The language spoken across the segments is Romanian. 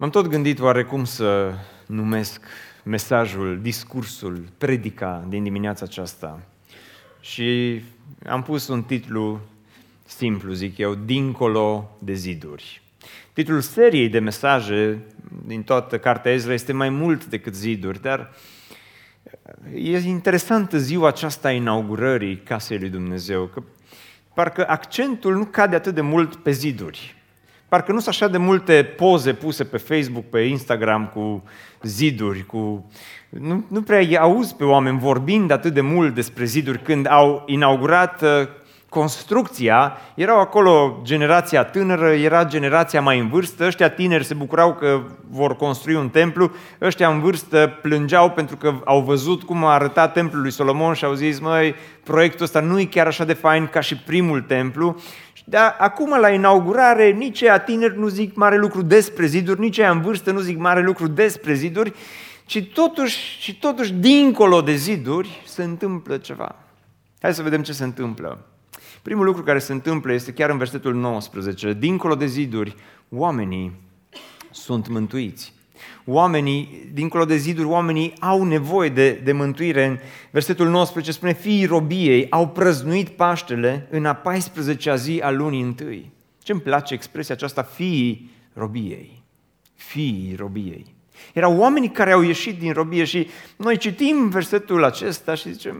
M-am tot gândit oare cum să numesc mesajul, discursul, predica din dimineața aceasta. Și am pus un titlu simplu, zic eu, Dincolo de ziduri. Titlul seriei de mesaje din toată cartea Ezra este mai mult decât ziduri, dar e interesantă ziua aceasta a inaugurării Casei lui Dumnezeu, că parcă accentul nu cade atât de mult pe ziduri. Parcă nu sunt așa de multe poze puse pe Facebook, pe Instagram cu ziduri, cu... Nu, nu prea auzi pe oameni vorbind atât de mult despre ziduri. Când au inaugurat uh, construcția, erau acolo generația tânără, era generația mai în vârstă, ăștia tineri se bucurau că vor construi un templu, ăștia în vârstă plângeau pentru că au văzut cum a arătat templul lui Solomon și au zis, măi, proiectul ăsta nu e chiar așa de fain ca și primul templu. Dar acum, la inaugurare, nici ea tineri nu zic mare lucru despre ziduri, nici ea în vârstă nu zic mare lucru despre ziduri, ci totuși, și totuși, dincolo de ziduri, se întâmplă ceva. Hai să vedem ce se întâmplă. Primul lucru care se întâmplă este chiar în versetul 19. Dincolo de ziduri, oamenii sunt mântuiți. Oamenii, dincolo de ziduri, oamenii au nevoie de, de mântuire. În versetul 19 spune, fiii robiei au prăznuit Paștele în a 14-a zi a lunii întâi. Ce îmi place expresia aceasta, fiii robiei. Fiii robiei. Erau oamenii care au ieșit din robie și noi citim versetul acesta și zicem,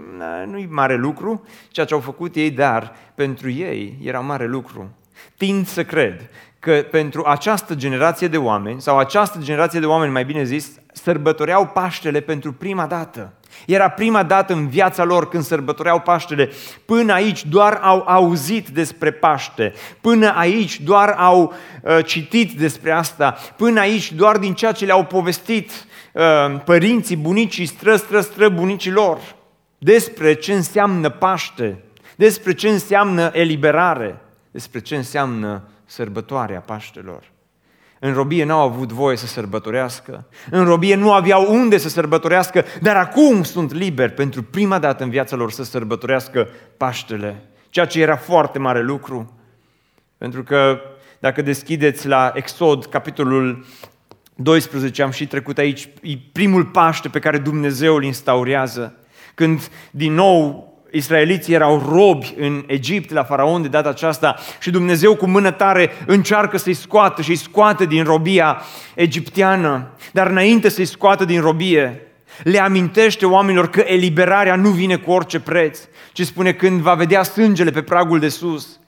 nu-i mare lucru ceea ce au făcut ei, dar pentru ei era mare lucru. Tind să cred că pentru această generație de oameni, sau această generație de oameni, mai bine zis, sărbătoreau Paștele pentru prima dată. Era prima dată în viața lor când sărbătoreau Paștele. Până aici doar au auzit despre Paște. Până aici doar au uh, citit despre asta. Până aici doar din ceea ce le-au povestit uh, părinții, bunicii, stră, stră, stră bunicii lor. Despre ce înseamnă Paște. Despre ce înseamnă eliberare. Despre ce înseamnă sărbătoarea Paștelor. În robie n-au avut voie să sărbătorească. În robie nu aveau unde să sărbătorească, dar acum sunt liberi pentru prima dată în viața lor să sărbătorească Paștele. Ceea ce era foarte mare lucru. Pentru că dacă deschideți la Exod, capitolul 12, am și trecut aici, e primul Paște pe care Dumnezeu îl instaurează. Când din nou Israeliții erau robi în Egipt la faraon de data aceasta și Dumnezeu cu mână tare încearcă să-i scoată și îi scoate din robia egipteană. Dar înainte să-i scoată din robie, le amintește oamenilor că eliberarea nu vine cu orice preț, ci spune când va vedea sângele pe pragul de sus.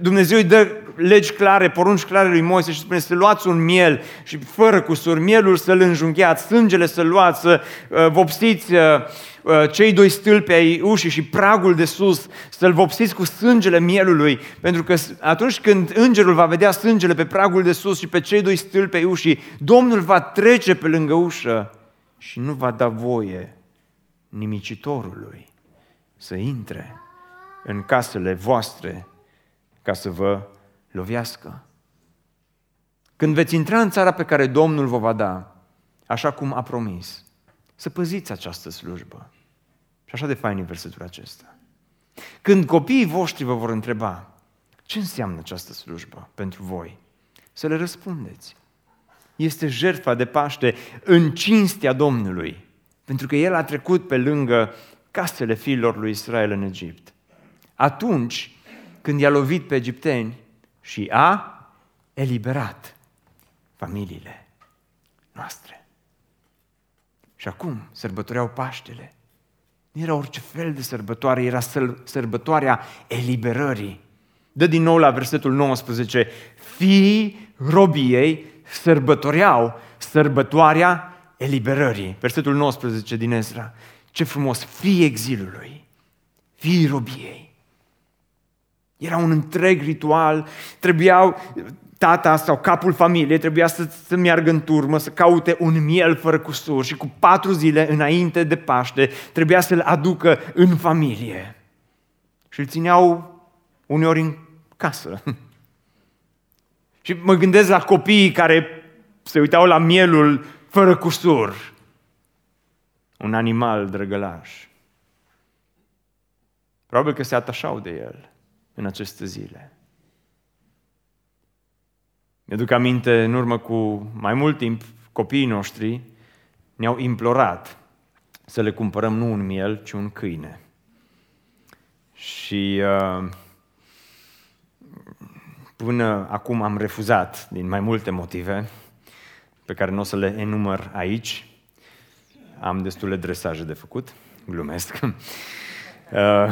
Dumnezeu îi dă legi clare, porunci clare lui Moise și spune să luați un miel și fără cusur, mielul să-l înjunghiați, sângele să-l luați, să uh, vopsiți uh, Uh, cei doi stâlpi ai ușii și pragul de sus, să-l vopsiți cu sângele mielului, pentru că atunci când îngerul va vedea sângele pe pragul de sus și pe cei doi stâlpi ai ușii, Domnul va trece pe lângă ușă și nu va da voie nimicitorului să intre în casele voastre ca să vă lovească. Când veți intra în țara pe care Domnul vă va da, așa cum a promis, să păziți această slujbă. Și așa de fain e versetul acesta. Când copiii voștri vă vor întreba ce înseamnă această slujbă pentru voi, să le răspundeți. Este jertfa de Paște în cinstea Domnului, pentru că El a trecut pe lângă casele fiilor lui Israel în Egipt. Atunci când i-a lovit pe egipteni și a eliberat familiile noastre. Și acum sărbătoreau Paștele. Nu era orice fel de sărbătoare, era sărbătoarea eliberării. Dă din nou la versetul 19. Fiii robiei sărbătoreau sărbătoarea eliberării. Versetul 19 din Ezra. Ce frumos! Fii exilului, fii robiei. Era un întreg ritual, trebuiau, tata sau capul familiei trebuia să, să meargă în turmă, să caute un miel fără cusur și cu patru zile înainte de Paște trebuia să-l aducă în familie. Și îl țineau uneori în casă. Și mă gândesc la copiii care se uitau la mielul fără cusur. Un animal drăgălaș. Probabil că se atașau de el în aceste zile. Mi-aduc aminte, în urmă cu mai mult timp, copiii noștri ne-au implorat să le cumpărăm nu un miel, ci un câine. Și uh, până acum am refuzat din mai multe motive, pe care nu o să le enumăr aici. Am destule dresaje de făcut, glumesc. Uh,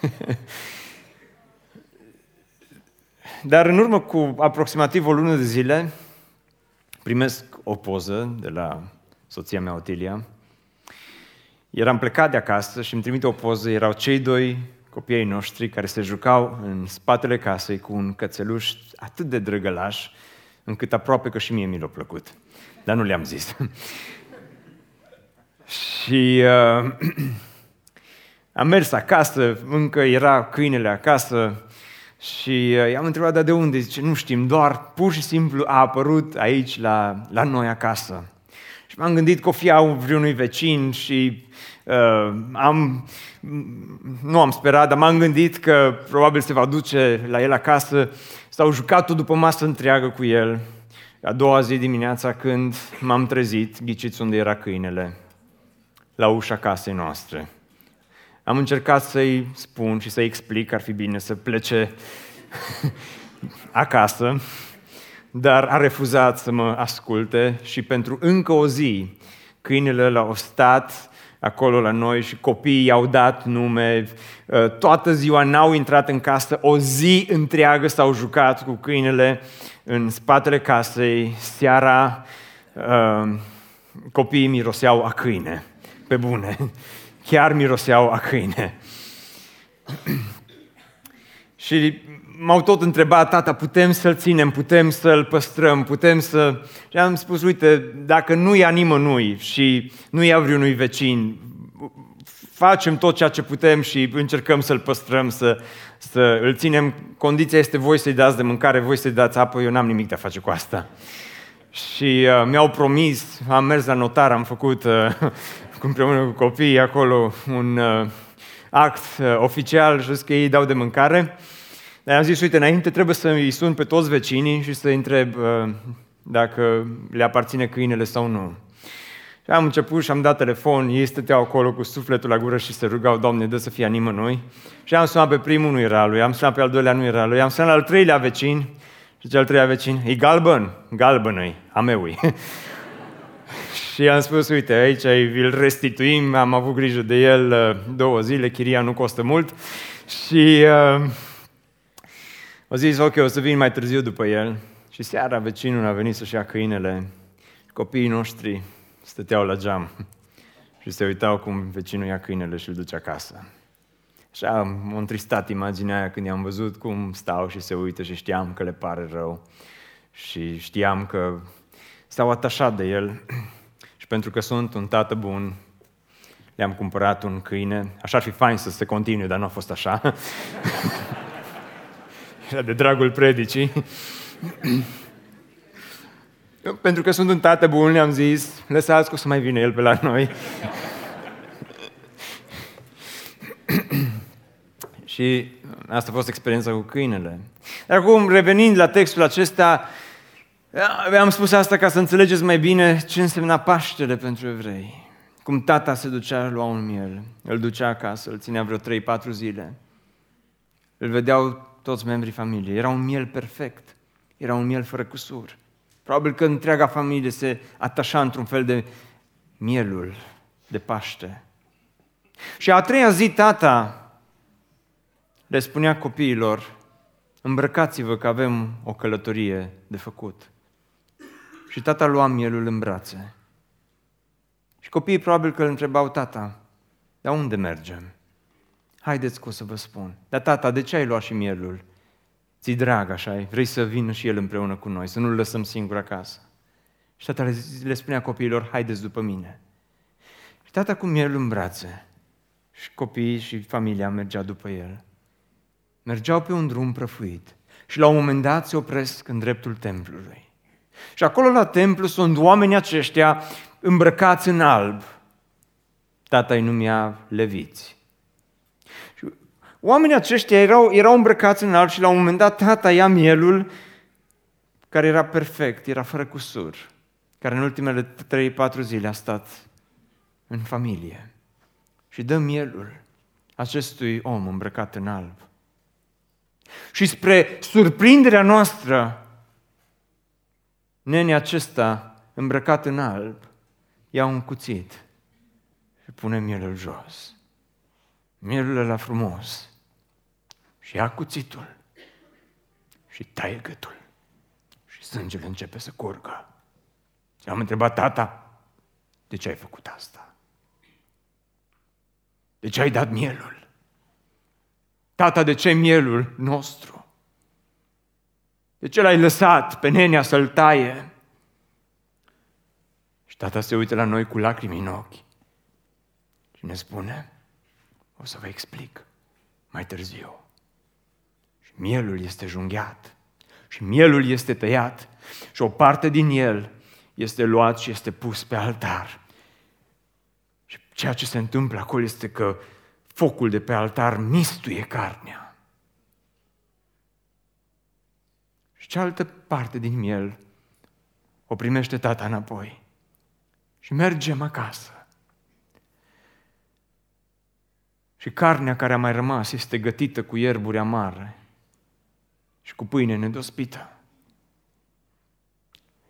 dar în urmă cu aproximativ o lună de zile, primesc o poză de la soția mea, Otilia. Eram plecat de acasă și îmi trimite o poză, erau cei doi copiii noștri care se jucau în spatele casei cu un cățeluș atât de drăgălaș, încât aproape că și mie mi l-a plăcut. Dar nu le-am zis. și uh, am mers acasă, încă era câinele acasă și uh, i-am întrebat, dar de unde? Zice, nu știm, doar pur și simplu a apărut aici la, la noi acasă. Și m-am gândit că o fi vreunui vecin și uh, am, nu am sperat, dar m-am gândit că probabil se va duce la el acasă. S-au jucat-o după masă întreagă cu el. A doua zi dimineața când m-am trezit, ghiciți unde era câinele? La ușa casei noastre. Am încercat să-i spun și să-i explic că ar fi bine să plece acasă, dar a refuzat să mă asculte și pentru încă o zi câinele l-a stat acolo la noi și copiii i-au dat nume, uh, toată ziua n-au intrat în casă, o zi întreagă s-au jucat cu câinele în spatele casei, seara uh, copiii miroseau a câine, pe bune, chiar miroseau a câine. și m-au tot întrebat, tata, putem să-l ținem, putem să-l păstrăm, putem să... Și am spus, uite, dacă nu ia nimănui și nu ia vreunui vecin, facem tot ceea ce putem și încercăm să-l păstrăm, să, să îl ținem. Condiția este voi să-i dați de mâncare, voi să-i dați apă, eu n-am nimic de a face cu asta. Și uh, mi-au promis, am mers la notar, am făcut uh, împreună cu copiii acolo un uh, act uh, oficial și că ei dau de mâncare. Dar am zis, uite, înainte trebuie să îi sun pe toți vecinii și să întreb uh, dacă le aparține câinele sau nu. Și am început și am dat telefon, ei stăteau acolo cu sufletul la gură și se rugau, Doamne, dă să fie a nimănui. Și am sunat pe primul, nu era lui, am sunat pe al doilea, nu era lui, am sunat la al treilea vecin și cel treilea vecin, e galben, galben a meui. și am spus, uite, aici îl restituim, am avut grijă de el uh, două zile, chiria nu costă mult. Și uh, o zis, ok, o să vin mai târziu după el. Și seara vecinul a venit să-și ia câinele. Copiii noștri stăteau la geam și se uitau cum vecinul ia câinele și îl duce acasă. Și am întristat imaginea aia când i-am văzut cum stau și se uită și știam că le pare rău. Și știam că s-au atașat de el. Și pentru că sunt un tată bun, le-am cumpărat un câine. Așa ar fi fain să se continue, dar nu a fost așa. Era de dragul predicii. Eu, pentru că sunt un tată bun, le-am zis, lăsați că o să mai vină el pe la noi. și asta a fost experiența cu câinele. Dar acum, revenind la textul acesta, am spus asta ca să înțelegeți mai bine ce însemna Paștele pentru evrei. Cum tata se ducea, lua un miel, îl ducea acasă, îl ținea vreo 3-4 zile. Îl vedeau toți membrii familiei. Era un miel perfect. Era un miel fără cusur. Probabil că întreaga familie se atașa într-un fel de mielul de Paște. Și a treia zi tata le spunea copiilor, îmbrăcați-vă că avem o călătorie de făcut. Și tata lua mielul în brațe. Și copiii probabil că îl întrebau, tata, dar unde mergem? Haideți că o să vă spun. Dar tata, de ce ai luat și mielul? ți drag așa vrei să vină și el împreună cu noi, să nu-l lăsăm singur acasă. Și tata le spunea copiilor, haideți după mine. Și tata cu mielul în brațe și copiii și familia mergeau după el. Mergeau pe un drum prăfuit și la un moment dat se opresc în dreptul templului. Și acolo la templu sunt oamenii aceștia îmbrăcați în alb. Tata îi numea leviți. Oamenii aceștia erau, erau îmbrăcați în alb și la un moment dat tata ia mielul care era perfect, era fără cusur, care în ultimele 3-4 zile a stat în familie și dă mielul acestui om îmbrăcat în alb. Și spre surprinderea noastră, nenea acesta îmbrăcat în alb ia un cuțit și pune mielul jos. Mielul la frumos și ia cuțitul și taie gâtul și sângele începe să curgă. Și am întrebat tata, de ce ai făcut asta? De ce ai dat mielul? Tata, de ce mielul nostru? De ce l-ai lăsat pe nenea să-l taie? Și tata se uită la noi cu lacrimi în ochi și ne spune, o să vă explic mai târziu. Și mielul este junghiat și mielul este tăiat și o parte din el este luat și este pus pe altar. Și ceea ce se întâmplă acolo este că focul de pe altar mistuie carnea. Și cealaltă parte din miel o primește tata înapoi. Și mergem acasă. Și carnea care a mai rămas este gătită cu ierburi amare și cu pâine nedospită.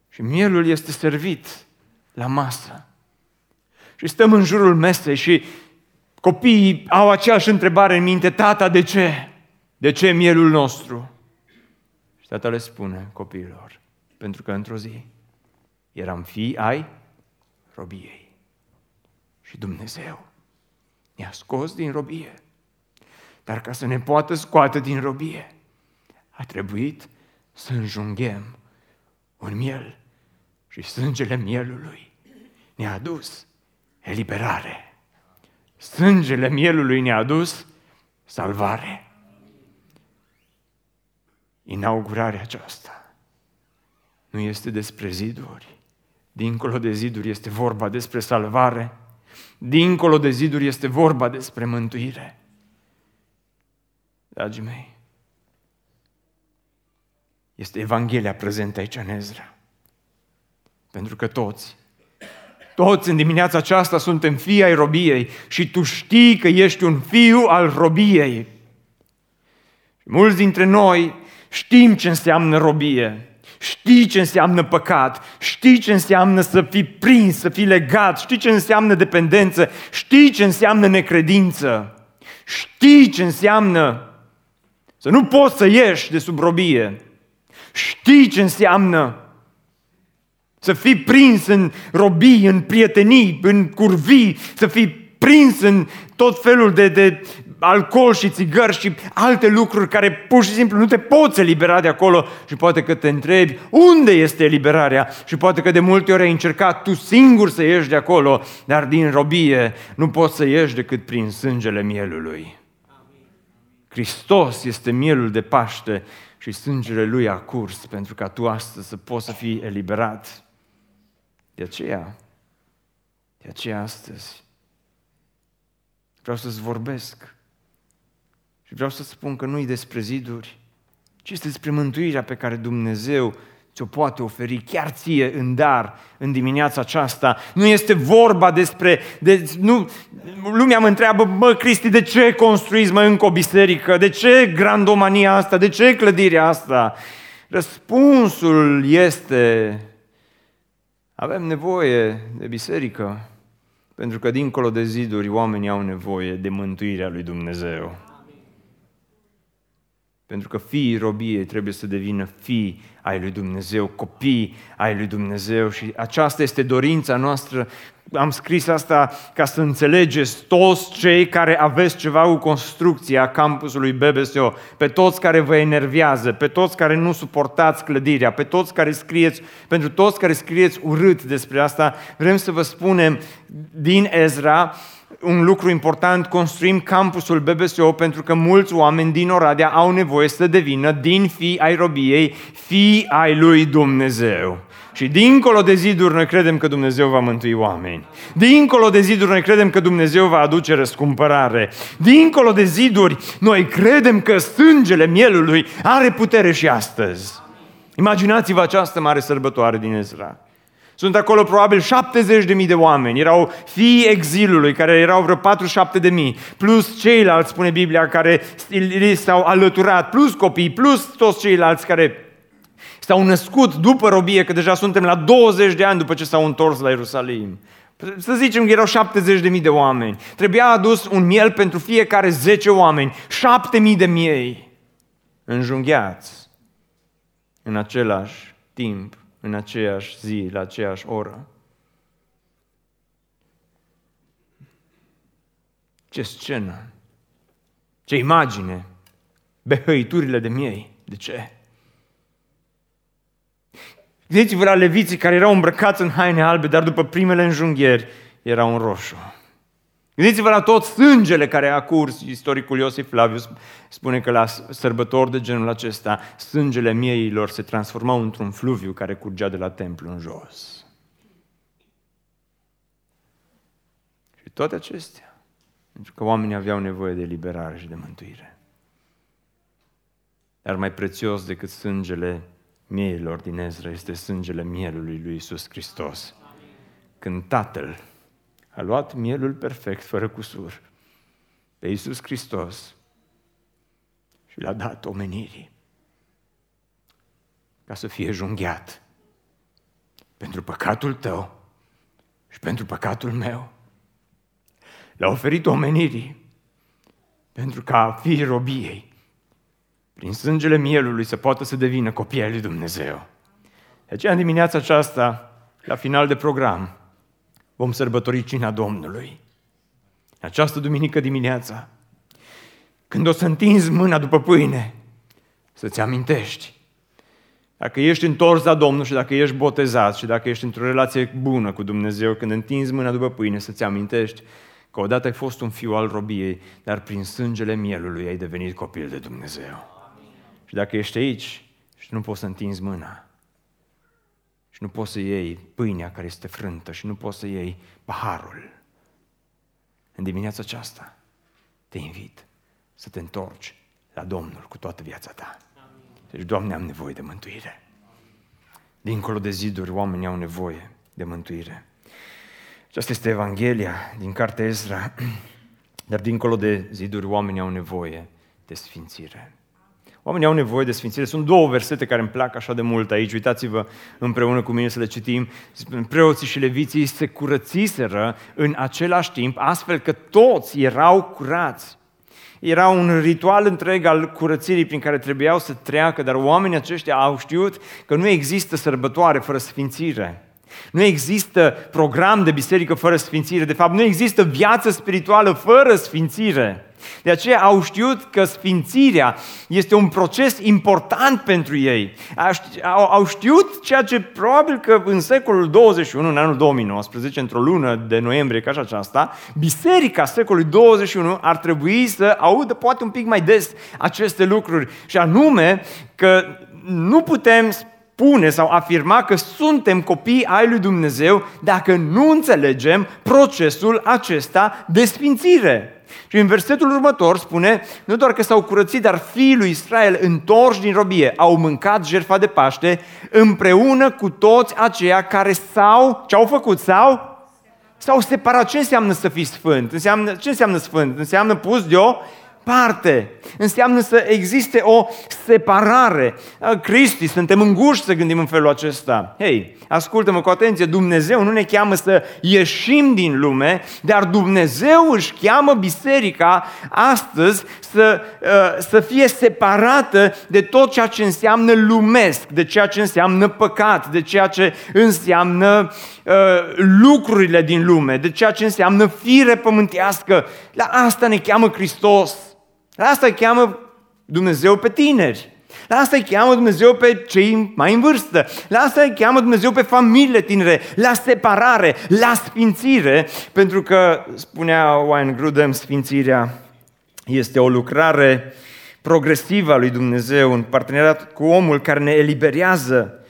Și mielul este servit la masă. Și stăm în jurul mesei și copiii au aceeași întrebare în minte, tata, de ce? De ce mielul nostru? Și tata le spune copiilor, pentru că într-o zi eram fii ai robiei. Și Dumnezeu ne-a scos din robie. Dar ca să ne poată scoate din robie, a trebuit să înjunghem un miel și sângele mielului ne-a adus eliberare. Sângele mielului ne-a adus salvare. Inaugurarea aceasta nu este despre ziduri. Dincolo de ziduri este vorba despre salvare. Dincolo de ziduri este vorba despre mântuire. Dragii mei, este Evanghelia prezentă aici în Ezra. Pentru că toți, toți în dimineața aceasta suntem fii ai robiei și tu știi că ești un fiu al robiei. Și mulți dintre noi știm ce înseamnă robie. Știi ce înseamnă păcat, știi ce înseamnă să fii prins, să fii legat, știi ce înseamnă dependență, știi ce înseamnă necredință, știi ce înseamnă să nu poți să ieși de sub robie, știi ce înseamnă să fii prins în robii, în prietenii, în curvii, să fii prins în tot felul de, de alcool și țigări și alte lucruri care pur și simplu nu te poți elibera de acolo și poate că te întrebi unde este eliberarea și poate că de multe ori ai încercat tu singur să ieși de acolo, dar din robie nu poți să ieși decât prin sângele mielului. Hristos este mielul de Paște și sângele Lui a curs pentru ca tu astăzi să poți să fii eliberat. De aceea, de aceea astăzi, vreau să-ți vorbesc și vreau să spun că nu-i despre ziduri, ci este despre mântuirea pe care Dumnezeu ți-o poate oferi chiar ție în dar în dimineața aceasta. Nu este vorba despre... De, nu, lumea mă întreabă, bă, Cristi, de ce construiți mai încă o biserică? De ce grandomania asta? De ce clădirea asta? Răspunsul este, avem nevoie de biserică, pentru că dincolo de ziduri oamenii au nevoie de mântuirea lui Dumnezeu. Pentru că fiii robiei trebuie să devină fii ai lui Dumnezeu, copii ai lui Dumnezeu și aceasta este dorința noastră. Am scris asta ca să înțelegeți toți cei care aveți ceva cu construcția campusului BBSO, pe toți care vă enervează, pe toți care nu suportați clădirea, pe toți care scrieți, pentru toți care scrieți urât despre asta, vrem să vă spunem din Ezra, un lucru important, construim campusul BBSO pentru că mulți oameni din Oradea au nevoie să devină din fii ai robiei, fii ai lui Dumnezeu. Și dincolo de ziduri noi credem că Dumnezeu va mântui oameni. Dincolo de ziduri noi credem că Dumnezeu va aduce răscumpărare. Dincolo de ziduri noi credem că sângele mielului are putere și astăzi. Imaginați-vă această mare sărbătoare din Ezra. Sunt acolo probabil 70.000 de oameni, erau fii exilului, care erau vreo 47.000, plus ceilalți, spune Biblia, care li s-au alăturat, plus copii, plus toți ceilalți care s-au născut după robie, că deja suntem la 20 de ani după ce s-au întors la Ierusalim. Să zicem că erau 70.000 de oameni. Trebuia adus un miel pentru fiecare 10 oameni, 7.000 de miei înjunghiați în același timp în aceeași zi, la aceeași oră. Ce scenă! Ce imagine! Behăiturile de miei. De ce? Gândiți-vă la leviții care erau îmbrăcați în haine albe, dar după primele înjunghieri erau în roșu. Gândiți-vă la tot sângele care a curs. Istoricul Iosif Flavius spune că la sărbători de genul acesta, sângele mieilor se transformau într-un fluviu care curgea de la templu în jos. Și toate acestea, pentru că oamenii aveau nevoie de liberare și de mântuire. Dar mai prețios decât sângele mieilor din Ezra este sângele mielului lui Isus Hristos. Când Tatăl a luat mielul perfect, fără cusur, pe Iisus Hristos și l-a dat omenirii ca să fie junghiat pentru păcatul tău și pentru păcatul meu. L-a oferit omenirii pentru ca fiii robiei, prin sângele mielului, să poată să devină copii al lui Dumnezeu. De aceea, în dimineața aceasta, la final de program, vom sărbători cina Domnului. Această duminică dimineața, când o să întinzi mâna după pâine, să-ți amintești. Dacă ești întors la Domnul și dacă ești botezat și dacă ești într-o relație bună cu Dumnezeu, când întinzi mâna după pâine, să-ți amintești că odată ai fost un fiu al robiei, dar prin sângele mielului ai devenit copil de Dumnezeu. Și dacă ești aici și nu poți să întinzi mâna, și nu poți să iei pâinea care este frântă și nu poți să iei paharul. În dimineața aceasta te invit să te întorci la Domnul cu toată viața ta. Deci, Doamne, am nevoie de mântuire. Dincolo de ziduri, oamenii au nevoie de mântuire. Aceasta este Evanghelia din cartea Ezra, dar dincolo de ziduri, oamenii au nevoie de sfințire. Oamenii au nevoie de sfințire. Sunt două versete care îmi plac așa de mult aici. Uitați-vă împreună cu mine să le citim. Preoții și leviții se curățiseră în același timp, astfel că toți erau curați. Era un ritual întreg al curățirii prin care trebuiau să treacă, dar oamenii aceștia au știut că nu există sărbătoare fără sfințire. Nu există program de biserică fără sfințire. De fapt, nu există viață spirituală fără sfințire. De aceea au știut că sfințirea este un proces important pentru ei. Au știut ceea ce probabil că în secolul 21, în anul 2019, într-o lună de noiembrie ca și aceasta, biserica secolului 21 ar trebui să audă poate un pic mai des aceste lucruri. Și anume că nu putem spune sau afirma că suntem copii ai lui Dumnezeu dacă nu înțelegem procesul acesta de sfințire. Și în versetul următor spune, nu doar că s-au curățit, dar fiii lui Israel întorși din robie au mâncat jertfa de Paște împreună cu toți aceia care s-au, ce au făcut? S-au S-au separat. Ce înseamnă să fii sfânt? Înseamnă, ce înseamnă sfânt? Înseamnă pus de o parte. Înseamnă să existe o separare. Cristi, suntem înguși să gândim în felul acesta. Hei, ascultă-mă cu atenție, Dumnezeu nu ne cheamă să ieșim din lume, dar Dumnezeu își cheamă biserica astăzi să, uh, să fie separată de tot ceea ce înseamnă lumesc, de ceea ce înseamnă păcat, de ceea ce înseamnă uh, lucrurile din lume, de ceea ce înseamnă fire pământească. La asta ne cheamă Hristos. La asta îi cheamă Dumnezeu pe tineri. La asta îi cheamă Dumnezeu pe cei mai în vârstă. La asta îi cheamă Dumnezeu pe familiile tinere. La separare, la sfințire. Pentru că, spunea Wayne Grudem, sfințirea este o lucrare progresivă a lui Dumnezeu în parteneriat cu omul care ne eliberează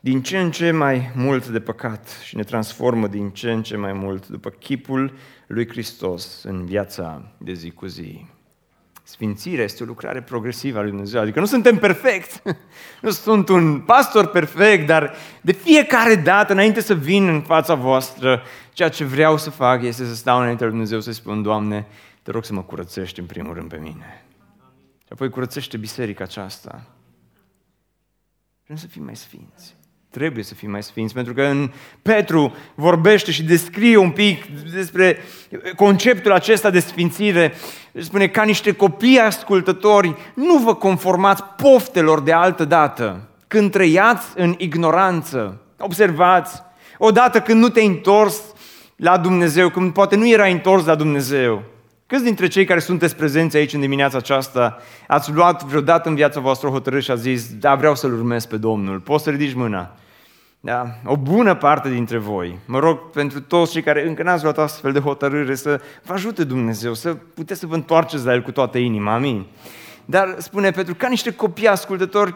din ce în ce mai mult de păcat și ne transformă din ce în ce mai mult după chipul lui Hristos în viața de zi cu zi. Sfințirea este o lucrare progresivă a lui Dumnezeu. Adică nu suntem perfecti. Nu sunt un pastor perfect, dar de fiecare dată, înainte să vin în fața voastră, ceea ce vreau să fac este să stau înainte lui Dumnezeu să spun, Doamne, te rog să mă curățești în primul rând pe mine. Și apoi curățește biserica aceasta. Vrem să fim mai sfinți. Trebuie să fim mai sfinți, pentru că în Petru vorbește și descrie un pic despre conceptul acesta de sfințire. Spune, ca niște copii ascultători, nu vă conformați poftelor de altă dată, când trăiați în ignoranță. Observați, odată când nu te-ai întors la Dumnezeu, când poate nu erai întors la Dumnezeu, Câți dintre cei care sunteți prezenți aici în dimineața aceasta ați luat vreodată în viața voastră o hotărâre și a zis, da, vreau să-L urmez pe Domnul. Poți să ridici mâna. Da? O bună parte dintre voi. Mă rog pentru toți cei care încă n-ați luat astfel de hotărâre să vă ajute Dumnezeu, să puteți să vă întoarceți la El cu toată inima. Amin. Dar spune Petru, ca niște copii ascultători,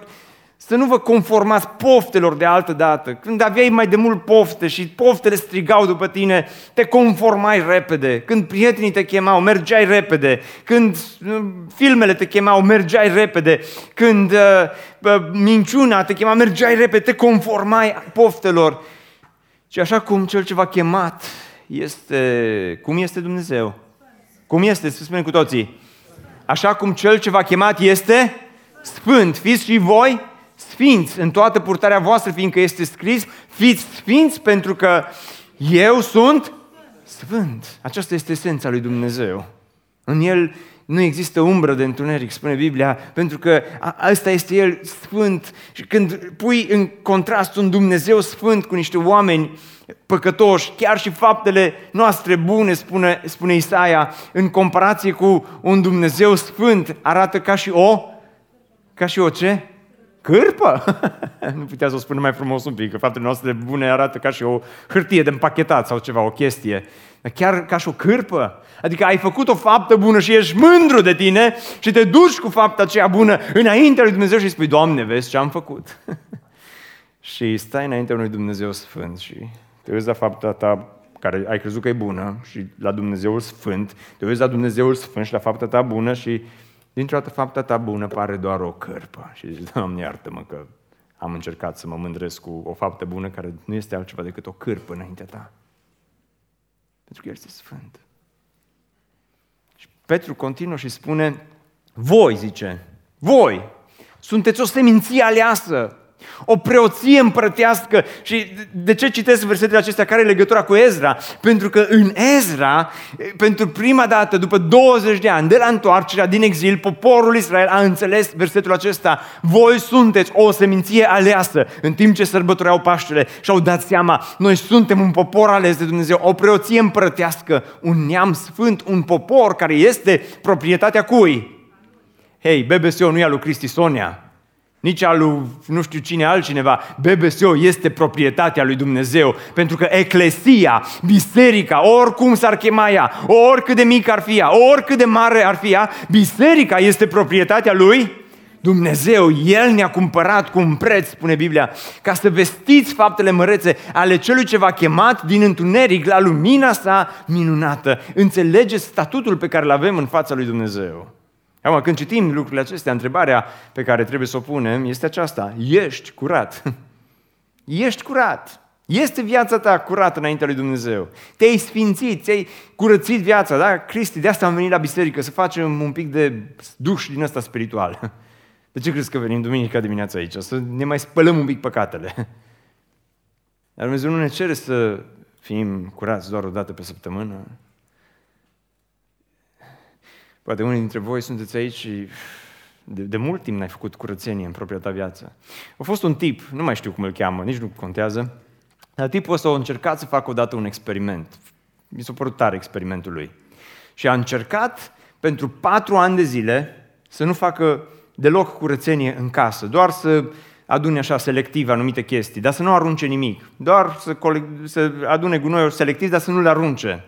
să nu vă conformați poftelor de altă dată. Când aveai mai de mult pofte și poftele strigau după tine, te conformai repede. Când prietenii te chemau, mergeai repede. Când uh, filmele te chemau, mergeai repede. Când uh, uh, minciuna te chema, mergeai repede, te conformai poftelor. Și așa cum cel ce v-a chemat este... Cum este Dumnezeu? Cum este? Să spunem cu toții. Așa cum cel ce v-a chemat este sfânt. Fiți și voi sfinți în toată purtarea voastră, fiindcă este scris, fiți sfinți pentru că eu sunt sfânt. Aceasta este esența lui Dumnezeu. În El nu există umbră de întuneric, spune Biblia, pentru că ăsta este El sfânt. Și când pui în contrast un Dumnezeu sfânt cu niște oameni păcătoși, chiar și faptele noastre bune, spune, spune Isaia, în comparație cu un Dumnezeu sfânt, arată ca și o, ca și o ce? Cârpă? nu putea să o spună mai frumos un pic, că faptele noastre bune arată ca și o hârtie de împachetat sau ceva, o chestie. Dar chiar ca și o cârpă. Adică ai făcut o faptă bună și ești mândru de tine și te duci cu fapta aceea bună înaintea lui Dumnezeu și îi spui, Doamne, vezi ce am făcut? și stai înaintea unui Dumnezeu Sfânt și te uiți la fapta ta care ai crezut că e bună și la Dumnezeul Sfânt, te uiți la Dumnezeul Sfânt și la fapta ta bună și dintr-o dată fapta ta bună pare doar o cărpă. Și zici, Doamne, iartă-mă că am încercat să mă mândresc cu o faptă bună care nu este altceva decât o cârpă înaintea ta. Pentru că El este Sfânt. Și Petru continuă și spune, voi, zice, voi sunteți o seminție aleasă, o preoție împărătească. Și de ce citesc versetele acestea? Care e legătura cu Ezra? Pentru că în Ezra, pentru prima dată, după 20 de ani de la întoarcerea din exil, poporul Israel a înțeles versetul acesta. Voi sunteți o seminție aleasă în timp ce sărbătoreau Paștele și au dat seama, noi suntem un popor ales de Dumnezeu, o preoție împărătească, un neam sfânt, un popor care este proprietatea cui? Hei, BBSO nu e al lui Cristi Sonia, nici al lui nu știu cine altcineva. BBSO este proprietatea lui Dumnezeu, pentru că eclesia, biserica, oricum s-ar chema ea, oricât de mică ar fi ea, oricât de mare ar fi ea, biserica este proprietatea lui Dumnezeu. El ne-a cumpărat cu un preț, spune Biblia, ca să vestiți faptele mărețe ale celui ce v-a chemat din întuneric la lumina sa minunată. Înțelegeți statutul pe care îl avem în fața lui Dumnezeu. Acum, când citim lucrurile acestea, întrebarea pe care trebuie să o punem este aceasta. Ești curat? Ești curat? Este viața ta curată înaintea lui Dumnezeu? Te-ai sfințit, ți-ai curățit viața, da? Cristi, de asta am venit la biserică, să facem un pic de duș din ăsta spiritual. De ce crezi că venim duminica dimineața aici? Să ne mai spălăm un pic păcatele. Dar Dumnezeu nu ne cere să fim curați doar o dată pe săptămână, Poate unii dintre voi sunteți aici și de, de mult timp n-ai făcut curățenie în propria ta viață. A fost un tip, nu mai știu cum îl cheamă, nici nu contează, dar tipul ăsta a încercat să facă odată un experiment. Mi s-a părut tare experimentul lui. Și a încercat pentru patru ani de zile să nu facă deloc curățenie în casă, doar să adune așa selectiv anumite chestii, dar să nu arunce nimic, doar să, coleg- să adune gunoiul selectiv, dar să nu le arunce.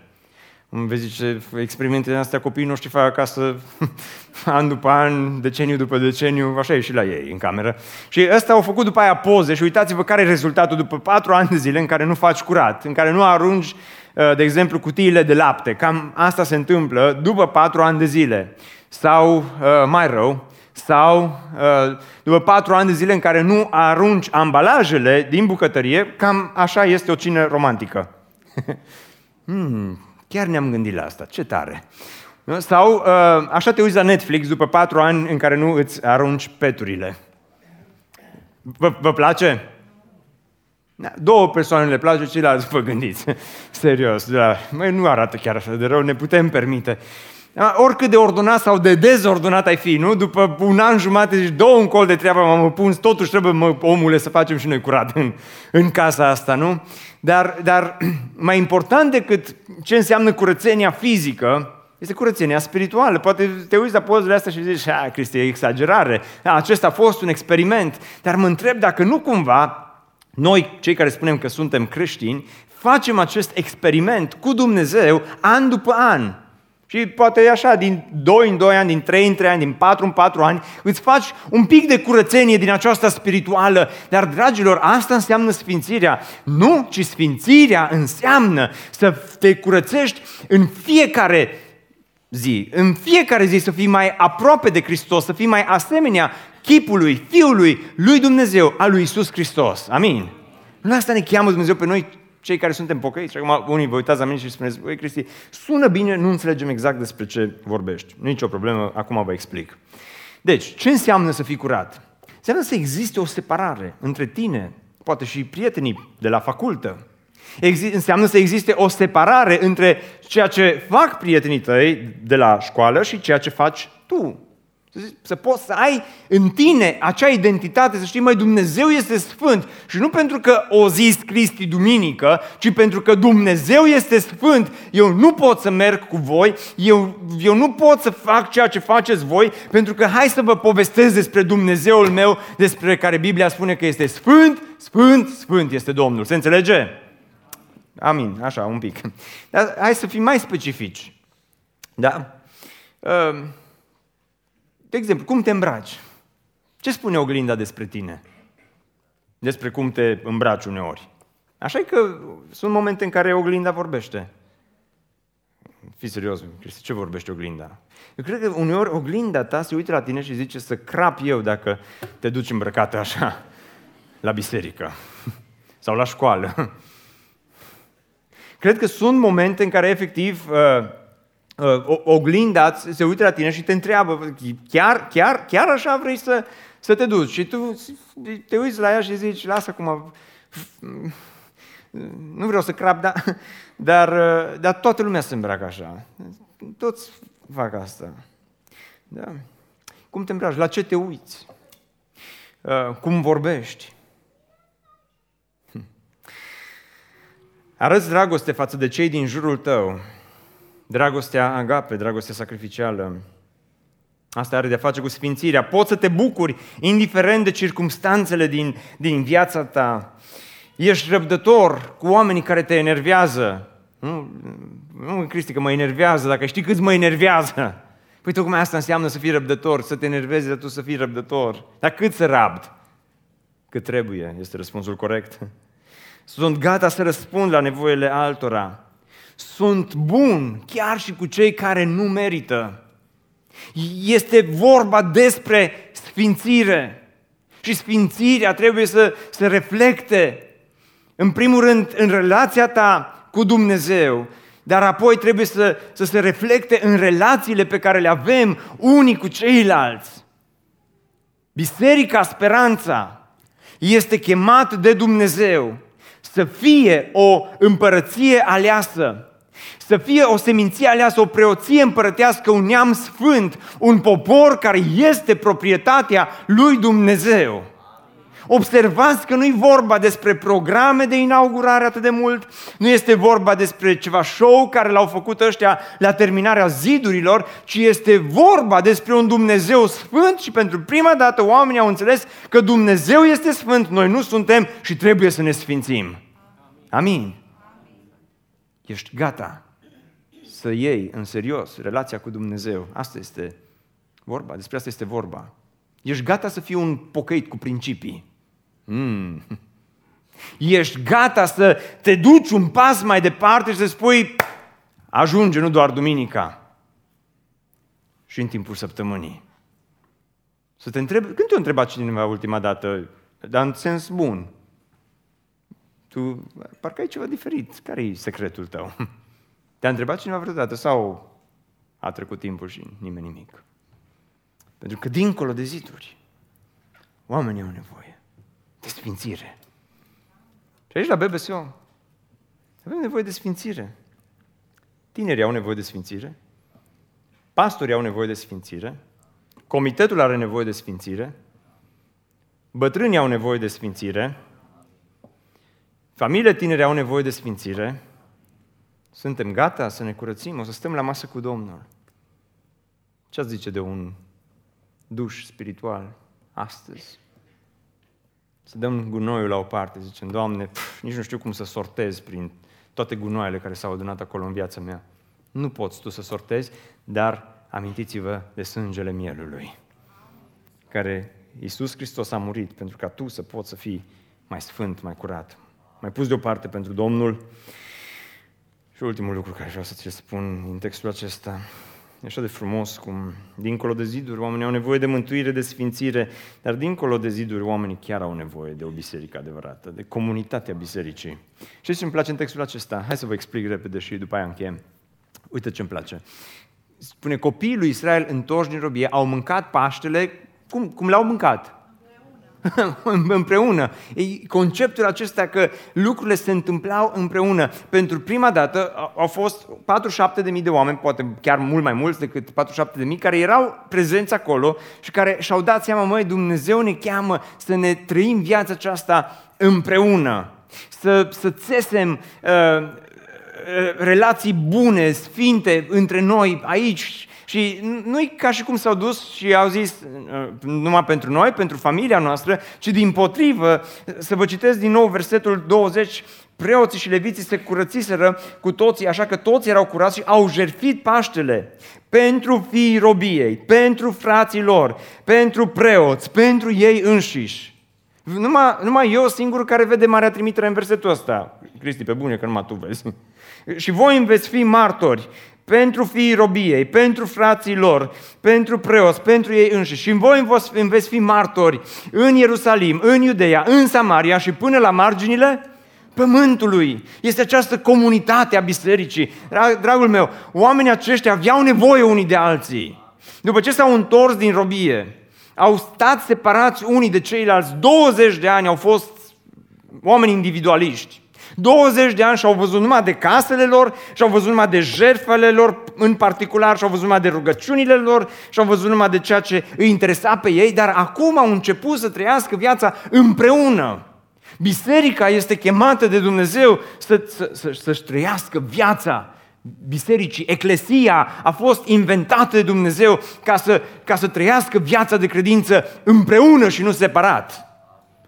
Vezi ce experimentele astea copiii noștri fac acasă an după an, deceniu după deceniu, așa e și la ei în cameră. Și ăsta au făcut după aia poze și uitați-vă care e rezultatul după patru ani de zile în care nu faci curat, în care nu arunci, uh, de exemplu, cutiile de lapte. Cam asta se întâmplă după patru ani de zile. Sau, uh, mai rău, sau uh, după patru ani de zile în care nu arunci ambalajele din bucătărie, cam așa este o cină romantică. hmm, chiar ne-am gândit la asta, ce tare. Sau uh, așa te uiți la Netflix după patru ani în care nu îți arunci peturile. Vă, vă place? Da, două persoane le place, ceilalți vă gândiți. Serios, da. Măi, nu arată chiar așa de rău, ne putem permite. Oricât de ordonat sau de dezordonat ai fi, nu? După un an jumate zici, două un col de treabă m-am pus, totuși trebuie, mă, omule, să facem și noi curat în, în casa asta, nu? Dar, dar mai important decât ce înseamnă curățenia fizică, este curățenia spirituală. Poate te uiți la pozele astea și zici, a, Cristi, e exagerare. A, acesta a fost un experiment. Dar mă întreb dacă nu cumva noi, cei care spunem că suntem creștini, facem acest experiment cu Dumnezeu an după an. Și poate e așa, din 2 în 2 ani, din 3 în 3 ani, din 4 în 4 ani, îți faci un pic de curățenie din aceasta spirituală. Dar, dragilor, asta înseamnă sfințirea. Nu, ci sfințirea înseamnă să te curățești în fiecare zi. În fiecare zi să fii mai aproape de Hristos, să fii mai asemenea chipului, Fiului, lui Dumnezeu, al lui Isus Hristos. Amin. La asta ne cheamă Dumnezeu pe noi cei care suntem pocăiți. Acum unii vă uitați la mine și spuneți, băi Cristi, sună bine, nu înțelegem exact despre ce vorbești. Nu nicio problemă, acum vă explic. Deci, ce înseamnă să fii curat? Înseamnă să existe o separare între tine, poate și prietenii de la facultă. Exi- înseamnă să existe o separare între ceea ce fac prietenii tăi de la școală și ceea ce faci tu. Să poți să ai în tine acea identitate, să știi, mai Dumnezeu este sfânt. Și nu pentru că o zis Cristi duminică, ci pentru că Dumnezeu este sfânt. Eu nu pot să merg cu voi, eu, eu nu pot să fac ceea ce faceți voi, pentru că hai să vă povestesc despre Dumnezeul meu, despre care Biblia spune că este sfânt, sfânt, sfânt este Domnul. Se înțelege? Amin, așa, un pic. Dar hai să fim mai specifici. Da? Uh, de exemplu, cum te îmbraci? Ce spune oglinda despre tine? Despre cum te îmbraci uneori. Așa că sunt momente în care oglinda vorbește. Fii serios, Cristi, ce vorbește oglinda? Eu cred că uneori oglinda ta se uită la tine și zice să crap eu dacă te duci îmbrăcată așa la biserică sau la școală. Cred că sunt momente în care efectiv uh, uh, oglinda se uită la tine și te întreabă, chiar, chiar, chiar așa vrei să, să te duci? Și tu te uiți la ea și zici, lasă acum, nu vreau să crap, dar, dar, uh, dar toată lumea se îmbracă așa. Toți fac asta. Da. Cum te îmbraci? La ce te uiți? Uh, cum vorbești? Hm. Arăți dragoste față de cei din jurul tău dragostea agape, dragostea sacrificială. Asta are de-a face cu sfințirea. Poți să te bucuri, indiferent de circumstanțele din, din viața ta. Ești răbdător cu oamenii care te enervează. Nu, nu Cristi, că mă enervează, dacă știi cât mă enervează. Păi tocmai asta înseamnă să fii răbdător, să te enervezi, dar tu să fii răbdător. Dar cât să rabd? Cât trebuie, este răspunsul corect. Sunt gata să răspund la nevoile altora sunt bun chiar și cu cei care nu merită. Este vorba despre sfințire. Și sfințirea trebuie să se reflecte, în primul rând, în relația ta cu Dumnezeu, dar apoi trebuie să, să se reflecte în relațiile pe care le avem unii cu ceilalți. Biserica Speranța este chemată de Dumnezeu să fie o împărăție aleasă, să fie o seminție aleasă, o preoție împărătească, un neam sfânt, un popor care este proprietatea lui Dumnezeu. Observați că nu-i vorba despre programe de inaugurare atât de mult, nu este vorba despre ceva show care l-au făcut ăștia la terminarea zidurilor, ci este vorba despre un Dumnezeu sfânt și pentru prima dată oamenii au înțeles că Dumnezeu este sfânt, noi nu suntem și trebuie să ne sfințim. Amin. Ești gata să iei în serios relația cu Dumnezeu. Asta este vorba, despre asta este vorba. Ești gata să fii un pocăit cu principii. Mm. Ești gata să te duci un pas mai departe și să spui, ajunge nu doar duminica, și în timpul săptămânii. Să te întreb, când te-a întrebat cineva ultima dată, dar în sens bun, tu, parcă ai ceva diferit, care e secretul tău? Te-a întrebat cineva vreodată sau a trecut timpul și nimeni nimic? Pentru că dincolo de ziduri, oamenii au nevoie de sfințire. Și aici la BBSO avem nevoie de sfințire. Tinerii au nevoie de sfințire, pastorii au nevoie de sfințire, comitetul are nevoie de sfințire, bătrânii au nevoie de sfințire, familiile tinere au nevoie de sfințire, suntem gata să ne curățim, o să stăm la masă cu Domnul. Ce ați zice de un duș spiritual astăzi? Să dăm gunoiul la o parte, zicem, Doamne, pf, nici nu știu cum să sortez prin toate gunoaiele care s-au adunat acolo în viața mea. Nu poți tu să sortezi, dar amintiți-vă de sângele mielului, care Iisus Hristos a murit pentru ca tu să poți să fii mai sfânt, mai curat, mai pus deoparte pentru Domnul. Și ultimul lucru care vreau să ți spun în textul acesta, e așa de frumos cum dincolo de ziduri oamenii au nevoie de mântuire, de sfințire, dar dincolo de ziduri oamenii chiar au nevoie de o biserică adevărată, de comunitatea bisericii. Și ce îmi place în textul acesta? Hai să vă explic repede și după aia încheiem. Uite ce îmi place. Spune, copiii lui Israel întorși din robie au mâncat Paștele, cum, cum l-au mâncat? împreună. E conceptul acesta că lucrurile se întâmplau împreună. Pentru prima dată au fost 47.000 de oameni, poate chiar mult mai mulți decât 47.000, care erau prezenți acolo și care și-au dat seama, măi, Dumnezeu ne cheamă să ne trăim viața aceasta împreună. Să, să țesem uh, relații bune, sfinte între noi aici și nu e ca și cum s-au dus și au zis uh, numai pentru noi, pentru familia noastră, ci din potrivă, să vă citesc din nou versetul 20, preoții și leviții se curățiseră cu toții, așa că toți erau curați și au jertfit Paștele pentru fiii robiei, pentru frații lor, pentru preoți, pentru ei înșiși. Numai, numai eu singur care vede marea trimitere în versetul ăsta. Cristi, pe bune că numai tu vezi. Și voi îmi veți fi martori pentru fiii robiei, pentru frații lor, pentru preoți, pentru ei înșiși. Și voi îmi veți fi martori în Ierusalim, în Iudeea, în Samaria și până la marginile pământului. Este această comunitate a bisericii. Dragul meu, oamenii aceștia aveau nevoie unii de alții. După ce s-au întors din robie, au stat separați unii de ceilalți, 20 de ani au fost oameni individualiști. 20 de ani și-au văzut numai de casele lor, și-au văzut numai de jertfele lor în particular, și-au văzut numai de rugăciunile lor, și-au văzut numai de ceea ce îi interesa pe ei, dar acum au început să trăiască viața împreună. Biserica este chemată de Dumnezeu să, să, să, să-și trăiască viața bisericii, eclesia a fost inventată de Dumnezeu ca să, ca să trăiască viața de credință împreună și nu separat.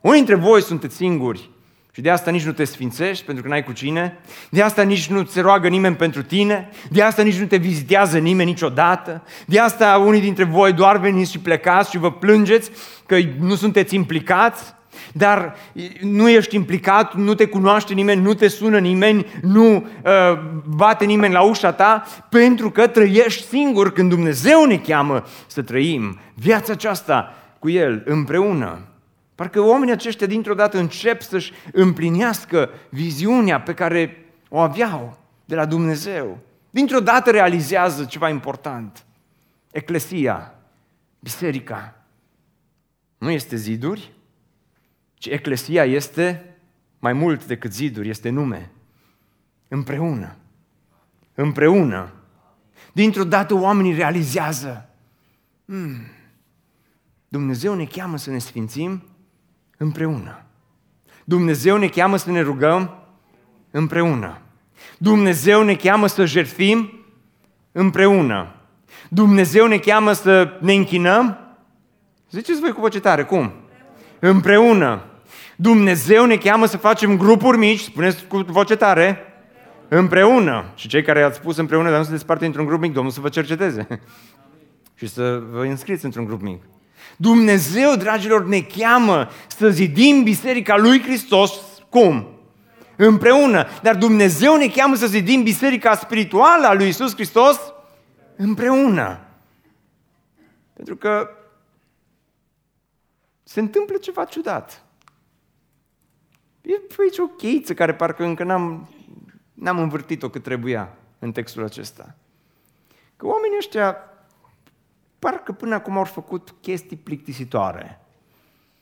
Unii dintre voi sunteți singuri și de asta nici nu te sfințești pentru că n-ai cu cine, de asta nici nu se roagă nimeni pentru tine, de asta nici nu te vizitează nimeni niciodată, de asta unii dintre voi doar veniți și plecați și vă plângeți că nu sunteți implicați, dar nu ești implicat, nu te cunoaște nimeni, nu te sună nimeni, nu uh, bate nimeni la ușa ta, pentru că trăiești singur când Dumnezeu ne cheamă să trăim viața aceasta cu El împreună. Parcă oamenii aceștia dintr-o dată încep să-și împlinească viziunea pe care o aveau de la Dumnezeu. Dintr-o dată realizează ceva important. Eclesia, biserica, nu este ziduri, ci eclesia este mai mult decât ziduri, este nume. Împreună. Împreună. Dintr-o dată oamenii realizează. Hmm, Dumnezeu ne cheamă să ne sfințim împreună. Dumnezeu ne cheamă să ne rugăm împreună. Dumnezeu ne cheamă să jertfim împreună. Dumnezeu ne cheamă să ne închinăm? Ziceți voi cu voce tare, cum? Împreună. Dumnezeu ne cheamă să facem grupuri mici, spuneți cu voce tare, Împreună. Și cei care ați spus împreună, dar nu sunteți parte într-un grup mic, Domnul să vă cerceteze. și să vă înscriți într-un grup mic. Dumnezeu, dragilor, ne cheamă să zidim Biserica lui Hristos. Cum? Împreună. Dar Dumnezeu ne cheamă să zidim Biserica spirituală a lui Isus Hristos împreună. Pentru că se întâmplă ceva ciudat. E aici o cheiță care parcă încă n-am, n-am învârtit-o cât trebuia în textul acesta. Că oamenii ăștia parcă până acum au făcut chestii plictisitoare.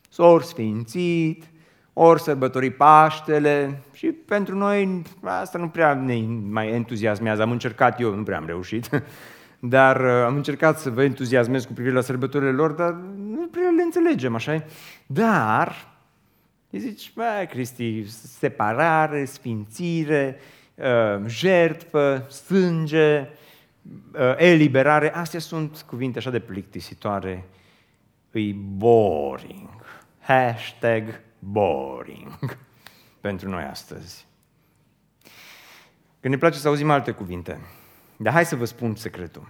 S-au sfințit, ori sărbători Paștele și pentru noi asta nu prea ne mai entuziasmează. Am încercat eu, nu prea am reușit, dar uh, am încercat să vă entuziasmez cu privire la sărbătorile lor, dar nu prea le înțelegem, așa Dar, îi zici, bă, Cristi, separare, sfințire, uh, jertfă, sânge, uh, eliberare, astea sunt cuvinte așa de plictisitoare, îi boring. Hashtag boring pentru noi astăzi. Că ne place să auzim alte cuvinte. Dar hai să vă spun secretul.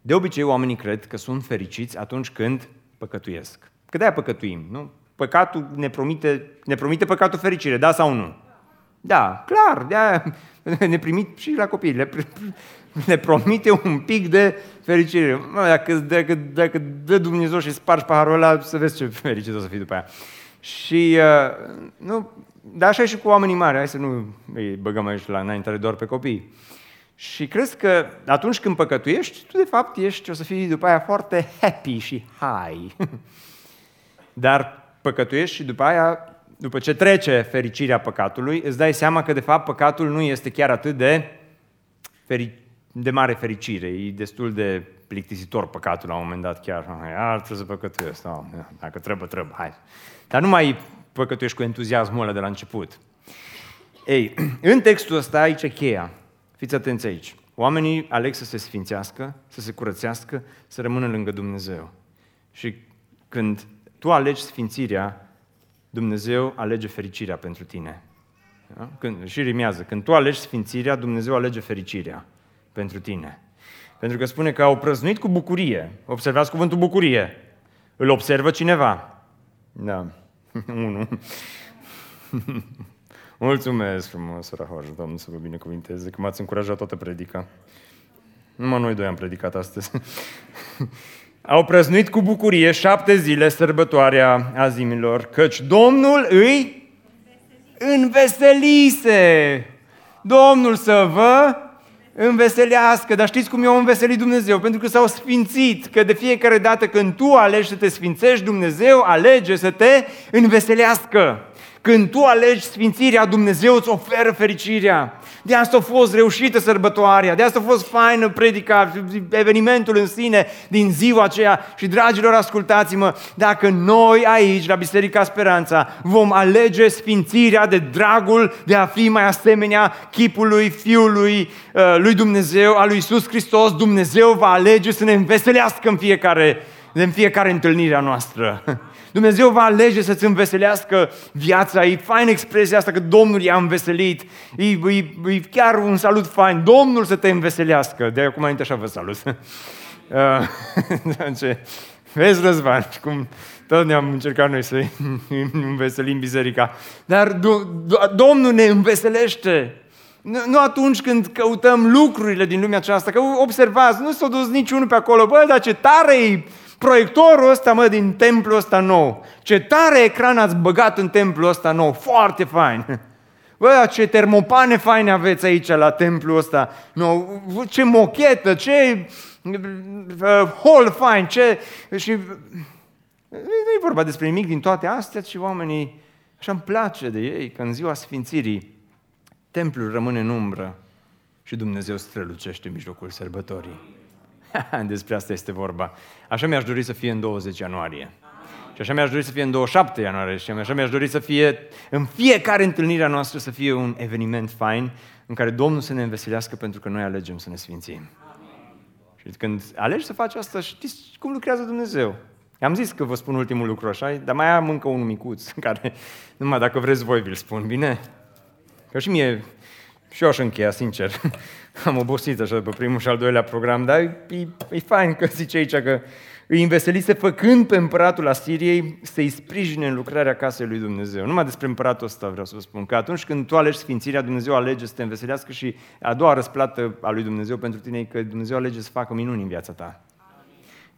De obicei, oamenii cred că sunt fericiți atunci când păcătuiesc. Că de-aia păcătuim, nu? Păcatul ne promite, ne promite păcatul fericire, da sau nu? Da, clar, de-aia ne primit și la copii, le, ne promite un pic de fericire. Dacă, dacă, dacă dă Dumnezeu și spargi paharul ăla, să vezi ce fericit o să fii după aia. Și, uh, nu, dar așa e și cu oamenii mari, hai să nu îi băgăm aici la înaintare doar pe copii. Și crezi că atunci când păcătuiești, tu de fapt ești, o să fii după aia foarte happy și high. Dar păcătuiești și după aia, după ce trece fericirea păcatului, îți dai seama că de fapt păcatul nu este chiar atât de, feri- de mare fericire. E destul de plictisitor păcatul la un moment dat chiar. Ar trebuie să păcătuiesc. No, dacă trebuie, trebuie, hai. Dar nu mai păcătuiești cu entuziasmul ăla de la început. Ei, în textul ăsta aici e cheia. Fiți atenți aici. Oamenii aleg să se sfințească, să se curățească, să rămână lângă Dumnezeu. Și când tu alegi sfințirea, Dumnezeu alege fericirea pentru tine. Da? Când, și rimează. Când tu alegi sfințirea, Dumnezeu alege fericirea pentru tine. Pentru că spune că au prăznuit cu bucurie. Observați cuvântul bucurie. Îl observă cineva. Da. Unu. Mulțumesc frumos, Rahoj, Domnul să vă binecuvinteze, că m-ați încurajat toată predica. Numai noi doi am predicat astăzi. Au prăznuit cu bucurie șapte zile sărbătoarea azimilor, căci Domnul îi înveselise. Domnul să vă înveselească. Dar știți cum i-a înveselit Dumnezeu? Pentru că s-au sfințit, că de fiecare dată când tu alegi să te sfințești, Dumnezeu alege să te înveselească. Când tu alegi sfințirea, Dumnezeu îți oferă fericirea. De asta a fost reușită sărbătoarea, de asta a fost faină predica, evenimentul în sine din ziua aceea. Și dragilor, ascultați-mă, dacă noi aici, la Biserica Speranța, vom alege sfințirea de dragul de a fi mai asemenea chipului Fiului uh, lui Dumnezeu, al lui Isus Hristos, Dumnezeu va alege să ne înveselească în fiecare, în fiecare întâlnire a noastră. Dumnezeu va alege să-ți înveselească viața. E fain expresia asta că Domnul i-a înveselit. E, e, e chiar un salut fain. Domnul să te înveselească. De acum înainte așa vă salut. Uh, Vezi, Răzvan, cum tot ne-am încercat noi să înveselim biserica. Dar Domnul ne înveselește. Nu atunci când căutăm lucrurile din lumea aceasta, că observați, nu s-a dus niciunul pe acolo, bă, dar ce tare e proiectorul ăsta, mă, din templul ăsta nou. Ce tare ecran ați băgat în templul ăsta nou, foarte fain. Bă, ce termopane faine aveți aici la templul ăsta. No, ce mochetă, ce uh, hol fain, ce... Și nu e vorba despre nimic din toate astea, ci oamenii, așa îmi place de ei, că în ziua Sfințirii templul rămâne în umbră și Dumnezeu strălucește în mijlocul sărbătorii. Despre asta este vorba. Așa mi-aș dori să fie în 20 ianuarie. Și așa mi-aș dori să fie în 27 ianuarie și așa mi-aș dori să fie în fiecare întâlnire a noastră să fie un eveniment fain în care Domnul să ne înveselească pentru că noi alegem să ne sfințim. Și când alegi să faci asta, știți cum lucrează Dumnezeu. Am zis că vă spun ultimul lucru așa, dar mai am încă unul micuț, care numai dacă vreți voi vi-l spun, bine? Că și mie Și eu aș încheia, sincer. Am obosit așa după primul și al doilea program, dar e, e, e fain că zice aici că îi înveselise făcând pe împăratul Asiriei să-i sprijine în lucrarea casei lui Dumnezeu. Numai despre împăratul ăsta vreau să vă spun, că atunci când tu alegi sfințirea, Dumnezeu alege să te înveselească și a doua răsplată a lui Dumnezeu pentru tine e că Dumnezeu alege să facă minuni în viața ta.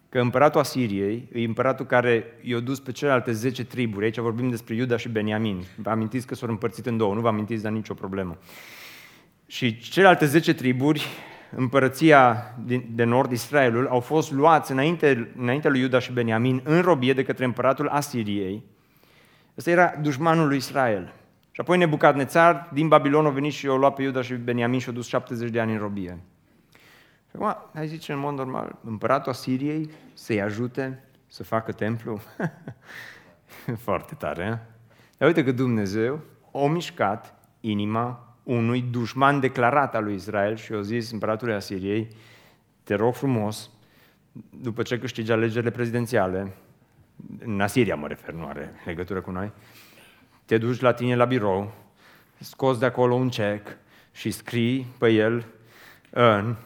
Că împăratul Asiriei e împăratul care i-a dus pe celelalte 10 triburi. Aici vorbim despre Iuda și Beniamin. Vă amintiți că s-au împărțit în două, nu vă amintiți, dar nicio problemă. Și celelalte 10 triburi împărăția de nord, Israelul, au fost luați înainte, înainte lui Iuda și Beniamin în robie de către împăratul Asiriei. Ăsta era dușmanul lui Israel. Și apoi Nebucadnețar din Babilon a venit și a luat pe Iuda și Beniamin și a dus 70 de ani în robie. Și acum, hai zice în mod normal, împăratul Asiriei să-i ajute să facă templu? Foarte tare, eh? Dar uite că Dumnezeu a mișcat inima unui dușman declarat al lui Israel și au zis împăratului Asiriei, te rog frumos, după ce câștigi alegerile prezidențiale, în Asiria mă refer, nu are legătură cu noi, te duci la tine la birou, scoți de acolo un cec și scrii pe el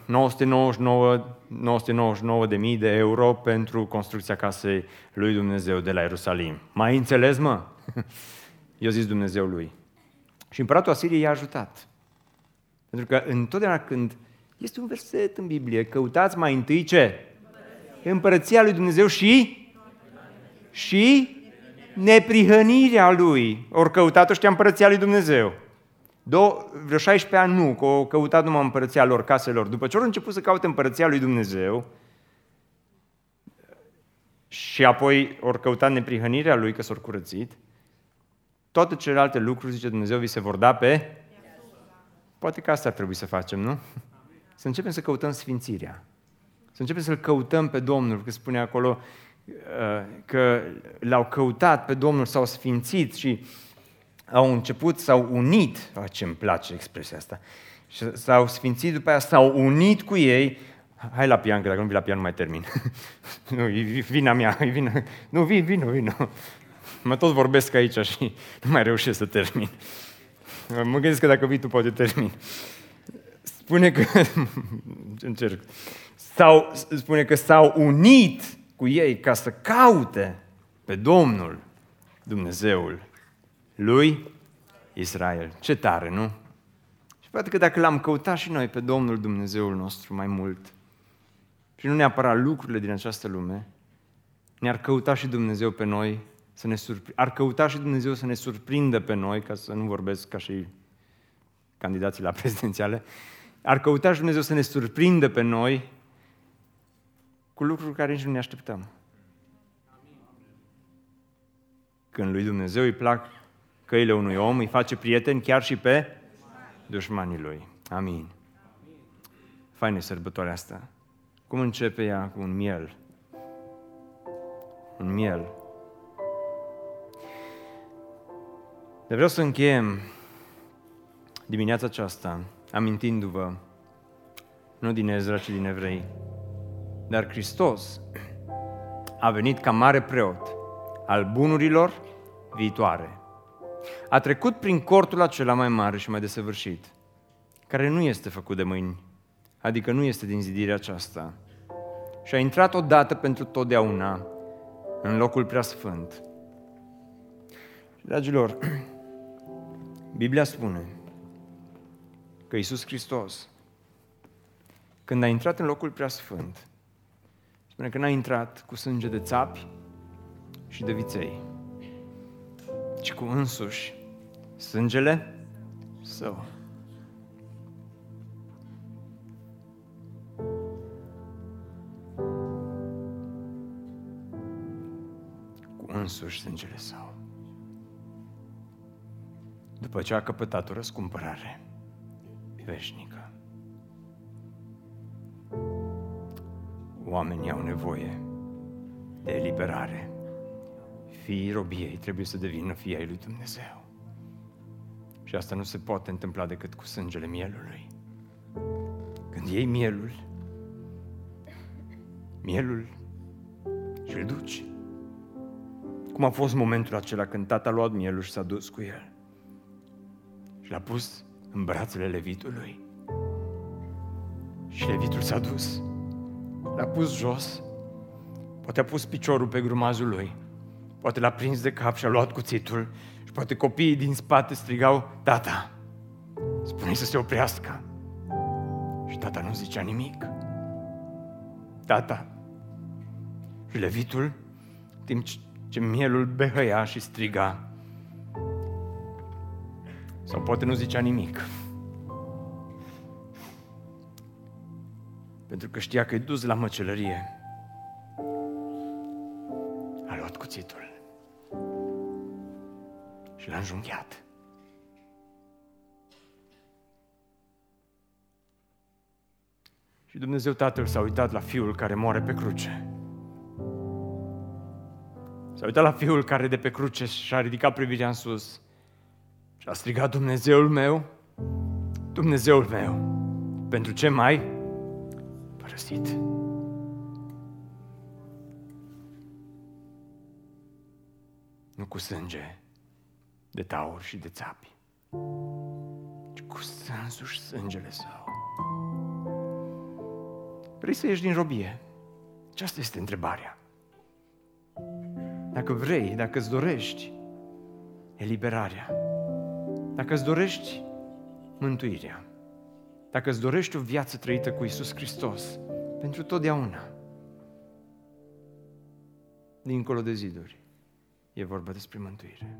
999, 999 de mii de euro pentru construcția casei lui Dumnezeu de la Ierusalim. Mai înțeles, mă? Eu zis Dumnezeu lui. Și împăratul Asiriei i-a ajutat. Pentru că întotdeauna când este un verset în Biblie, căutați mai întâi ce? Împărăția lui Dumnezeu și? Și neprihănirea lui. Ori căutat ăștia împărăția lui Dumnezeu. Două, vreo 16 ani nu, că au căutat numai împărăția lor, caselor. După ce au început să caute împărăția lui Dumnezeu, și apoi ori căutat neprihănirea lui, că s-au curățit, toate celelalte lucruri, zice Dumnezeu, vi se vor da pe... Poate că asta ar trebui să facem, nu? Să începem să căutăm sfințirea. Să începem să-L căutăm pe Domnul, că spune acolo uh, că l-au căutat pe Domnul, s-au sfințit și au început, s-au unit. Oh, ce îmi place expresia asta. Și s-au sfințit, după aia s-au unit cu ei. Hai la pian, că dacă nu vii la pian nu mai termin. nu, e vina mea, e vina... Nu, vin, vin, vin. Mă tot vorbesc aici și nu mai reușesc să termin. Mă gândesc că dacă vii tu poate termin. Spune că, încerc, sau, spune că s-au unit cu ei ca să caute pe Domnul, Dumnezeul lui Israel. Ce tare, nu? Și poate că dacă l-am căutat și noi pe Domnul Dumnezeul nostru mai mult, și nu neapărat lucrurile din această lume, ne-ar căuta și Dumnezeu pe noi să ne surpri... ar căuta și Dumnezeu să ne surprindă pe noi, ca să nu vorbesc ca și candidații la prezidențiale, ar căuta și Dumnezeu să ne surprindă pe noi cu lucruri care nici nu ne așteptăm. Când lui Dumnezeu îi plac căile unui om, îi face prieteni chiar și pe dușmanii lui. Amin. Faină sărbătoarea asta. Cum începe ea? Cu un miel. Un miel. Dar vreau să încheiem dimineața aceasta amintindu-vă, nu din Ezra, ci din Evrei, dar Hristos a venit ca mare preot al bunurilor viitoare. A trecut prin cortul acela mai mare și mai desăvârșit, care nu este făcut de mâini, adică nu este din zidirea aceasta, și a intrat odată pentru totdeauna în locul preasfânt. Dragilor, Biblia spune că Iisus Hristos, când a intrat în locul preasfânt, spune că n-a intrat cu sânge de țapi și de viței, ci cu însuși sângele său. Cu însuși sângele său după ce a căpătat o răscumpărare veșnică. Oamenii au nevoie de eliberare. Fiii robiei trebuie să devină fii ai lui Dumnezeu. Și asta nu se poate întâmpla decât cu sângele mielului. Când iei mielul, mielul și îl duci. Cum a fost momentul acela când tata a luat mielul și s-a dus cu el? L-a pus în brațele levitului. Și levitul s-a dus, l-a pus jos, poate a pus piciorul pe grumazul lui, poate l-a prins de cap și a luat cuțitul și poate copiii din spate strigau, tata, spune să se oprească. Și tata nu zicea nimic. Tata. Și levitul, timp ce mielul behăia și striga, sau poate nu zicea nimic. Pentru că știa că e dus la măcelărie. A luat cuțitul și l-a înjunghiat. Și Dumnezeu Tatăl s-a uitat la Fiul care moare pe cruce. S-a uitat la Fiul care de pe cruce și-a ridicat privirea în sus și a strigat Dumnezeul meu, Dumnezeul meu, pentru ce mai părăsit? Nu cu sânge de taur și de țapi, ci cu însuși sângele său. Vrei să ieși din robie? Aceasta este întrebarea. Dacă vrei, dacă îți dorești eliberarea, dacă îți dorești mântuirea, dacă îți dorești o viață trăită cu Isus Hristos pentru totdeauna, dincolo de ziduri, e vorba despre mântuire.